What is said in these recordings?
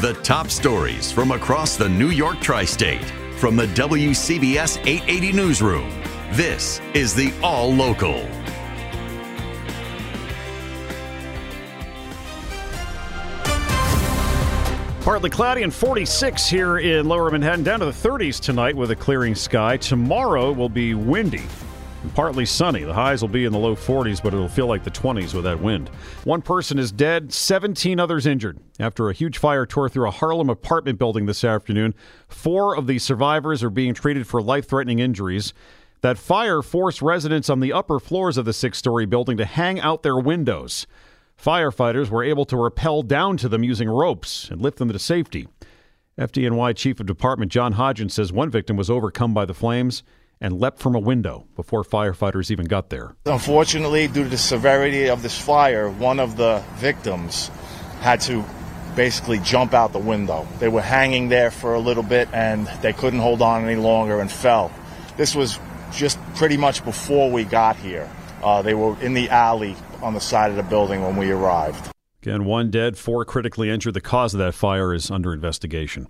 The top stories from across the New York tri state from the WCBS 880 Newsroom. This is the All Local. Partly cloudy and 46 here in lower Manhattan, down to the 30s tonight with a clearing sky. Tomorrow will be windy partly sunny. The highs will be in the low 40s, but it'll feel like the 20s with that wind. One person is dead, 17 others injured after a huge fire tore through a Harlem apartment building this afternoon. Four of the survivors are being treated for life threatening injuries. That fire forced residents on the upper floors of the six story building to hang out their windows. Firefighters were able to rappel down to them using ropes and lift them to safety. FDNY Chief of Department John Hodgens says one victim was overcome by the flames and leapt from a window before firefighters even got there. Unfortunately, due to the severity of this fire, one of the victims had to basically jump out the window. They were hanging there for a little bit and they couldn't hold on any longer and fell. This was just pretty much before we got here. Uh, they were in the alley on the side of the building when we arrived. Again, one dead, four critically injured. The cause of that fire is under investigation.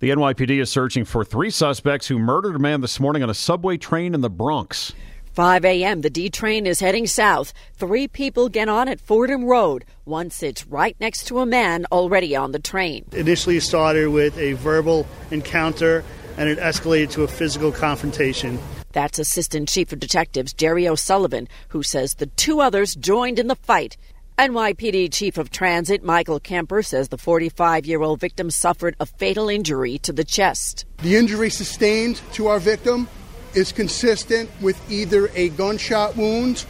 The NYPD is searching for three suspects who murdered a man this morning on a subway train in the Bronx. 5 a.m. The D train is heading south. Three people get on at Fordham Road. One sits right next to a man already on the train. Initially started with a verbal encounter and it escalated to a physical confrontation. That's Assistant Chief of Detectives Jerry O'Sullivan, who says the two others joined in the fight. NYPD Chief of Transit Michael Kemper says the 45 year old victim suffered a fatal injury to the chest. The injury sustained to our victim is consistent with either a gunshot wound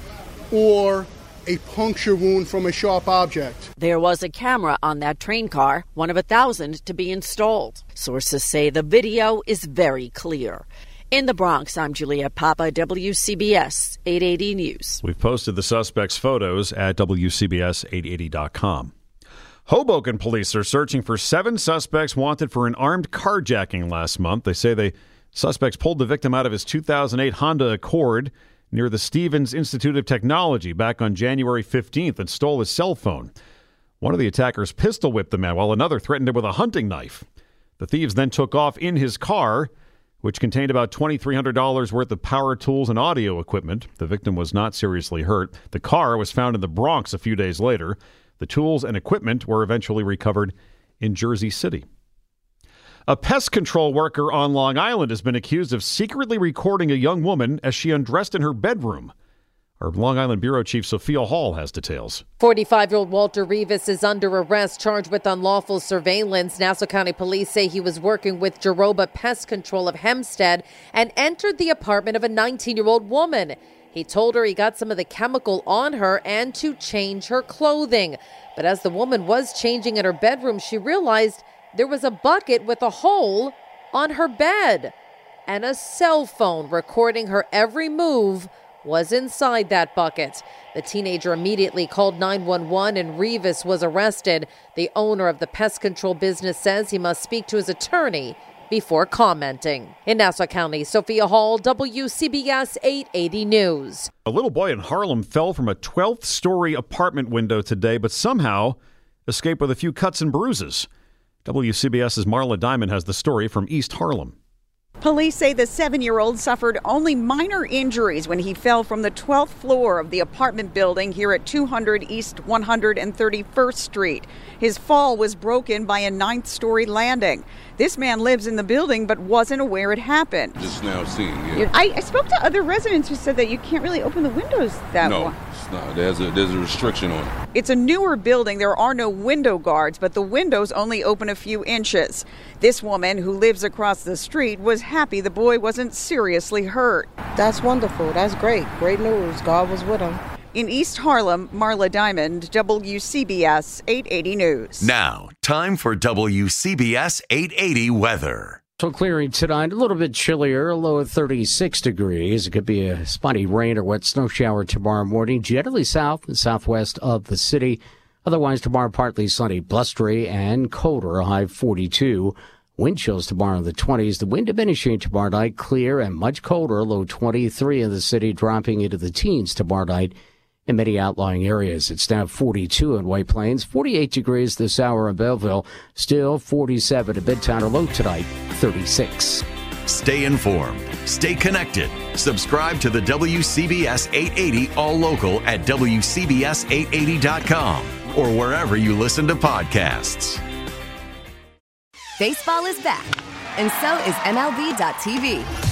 or a puncture wound from a sharp object. There was a camera on that train car, one of a thousand to be installed. Sources say the video is very clear. In the Bronx, I'm Julia Papa, WCBS 880 News. We've posted the suspects' photos at WCBS880.com. Hoboken police are searching for seven suspects wanted for an armed carjacking last month. They say the suspects pulled the victim out of his 2008 Honda Accord near the Stevens Institute of Technology back on January 15th and stole his cell phone. One of the attackers pistol whipped the man while another threatened him with a hunting knife. The thieves then took off in his car which contained about $2,300 worth of power tools and audio equipment. The victim was not seriously hurt. The car was found in the Bronx a few days later. The tools and equipment were eventually recovered in Jersey City. A pest control worker on Long Island has been accused of secretly recording a young woman as she undressed in her bedroom. Our Long Island Bureau Chief Sophia Hall has details. 45 year old Walter Rivas is under arrest, charged with unlawful surveillance. Nassau County police say he was working with Jaroba Pest Control of Hempstead and entered the apartment of a 19 year old woman. He told her he got some of the chemical on her and to change her clothing. But as the woman was changing in her bedroom, she realized there was a bucket with a hole on her bed and a cell phone recording her every move was inside that bucket. The teenager immediately called 911 and Rivas was arrested. The owner of the pest control business says he must speak to his attorney before commenting. In Nassau County, Sophia Hall, WCBS 880 News. A little boy in Harlem fell from a 12th story apartment window today, but somehow escaped with a few cuts and bruises. WCBS's Marla Diamond has the story from East Harlem. Police say the seven year old suffered only minor injuries when he fell from the 12th floor of the apartment building here at 200 East 131st Street. His fall was broken by a ninth story landing. This man lives in the building but wasn't aware it happened. Just now seeing, yeah. I, I spoke to other residents who said that you can't really open the windows that no. It's not. There's a, there's a restriction on it. It's a newer building. There are no window guards, but the windows only open a few inches. This woman who lives across the street was happy the boy wasn't seriously hurt. That's wonderful. That's great. Great news. God was with him. In East Harlem, Marla Diamond, WCBS 880 News. Now, time for WCBS 880 weather. So clearing tonight, a little bit chillier, low of 36 degrees. It could be a spotty rain or wet snow shower tomorrow morning, generally south and southwest of the city. Otherwise, tomorrow partly sunny, blustery and colder, a high 42. Wind chills tomorrow in the 20s. The wind diminishing tomorrow night, clear and much colder, low 23 in the city, dropping into the teens tomorrow night in many outlying areas. It's now 42 in White Plains, 48 degrees this hour in Belleville, still 47 in Midtown, or low tonight, 36. Stay informed. Stay connected. Subscribe to the WCBS 880 All Local at WCBS880.com or wherever you listen to podcasts. Baseball is back, and so is MLB.tv.